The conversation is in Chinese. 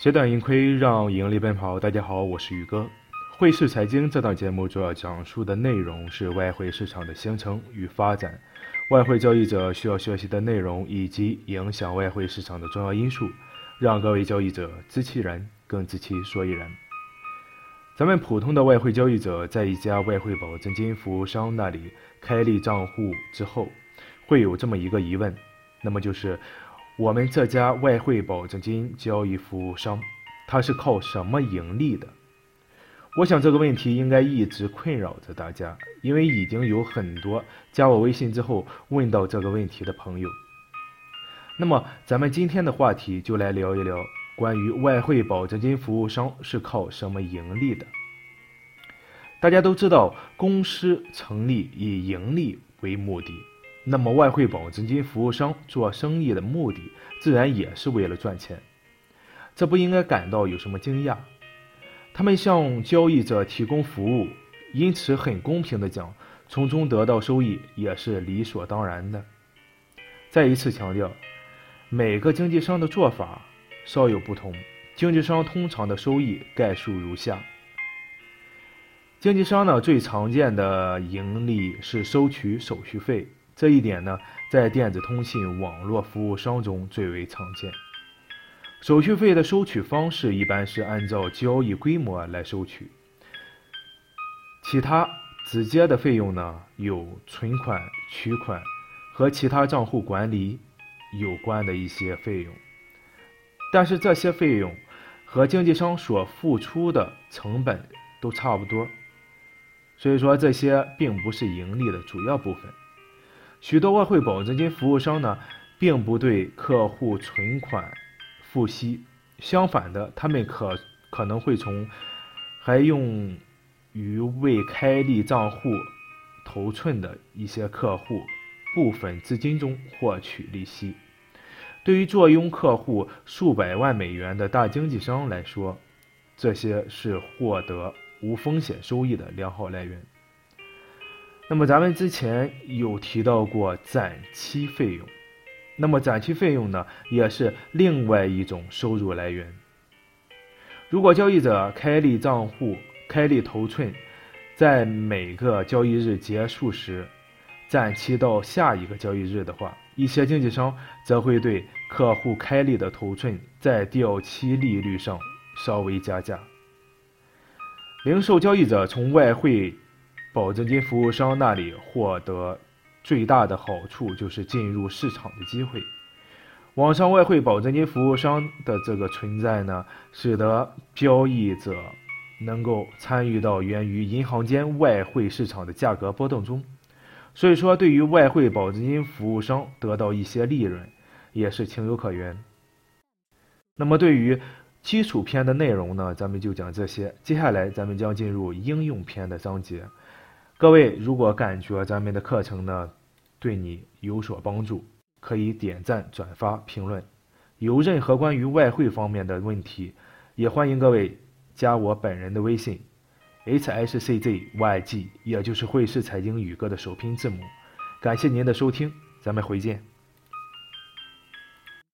截短盈亏，让盈利奔跑。大家好，我是宇哥。汇市财经这档节目主要讲述的内容是外汇市场的形成与发展，外汇交易者需要学习的内容以及影响外汇市场的重要因素，让各位交易者知其然，更知其所以然。咱们普通的外汇交易者在一家外汇保证金服务商那里开立账户之后，会有这么一个疑问，那么就是我们这家外汇保证金交易服务商，它是靠什么盈利的？我想这个问题应该一直困扰着大家，因为已经有很多加我微信之后问到这个问题的朋友。那么咱们今天的话题就来聊一聊。关于外汇保证金服务商是靠什么盈利的？大家都知道，公司成立以盈利为目的，那么外汇保证金服务商做生意的目的自然也是为了赚钱，这不应该感到有什么惊讶。他们向交易者提供服务，因此很公平的讲，从中得到收益也是理所当然的。再一次强调，每个经纪商的做法。稍有不同，经纪商通常的收益概述如下：经纪商呢最常见的盈利是收取手续费，这一点呢在电子通信网络服务商中最为常见。手续费的收取方式一般是按照交易规模来收取，其他直接的费用呢有存款、取款和其他账户管理有关的一些费用。但是这些费用和经纪商所付出的成本都差不多，所以说这些并不是盈利的主要部分。许多外汇保证金服务商呢，并不对客户存款付息，相反的，他们可可能会从还用于未开立账户头寸的一些客户部分资金中获取利息。对于坐拥客户数百万美元的大经纪商来说，这些是获得无风险收益的良好来源。那么咱们之前有提到过展期费用，那么展期费用呢，也是另外一种收入来源。如果交易者开立账户、开立头寸，在每个交易日结束时展期到下一个交易日的话，一些经纪商则会对客户开立的头寸在掉期利率上稍微加价。零售交易者从外汇保证金服务商那里获得最大的好处就是进入市场的机会。网上外汇保证金服务商的这个存在呢，使得交易者能够参与到源于银行间外汇市场的价格波动中。所以说，对于外汇保证金服务商得到一些利润，也是情有可原。那么，对于基础篇的内容呢，咱们就讲这些。接下来，咱们将进入应用篇的章节。各位如果感觉咱们的课程呢对你有所帮助，可以点赞、转发、评论。有任何关于外汇方面的问题，也欢迎各位加我本人的微信。h s c z y g，也就是汇市财经宇哥的首拼字母。感谢您的收听，咱们回见。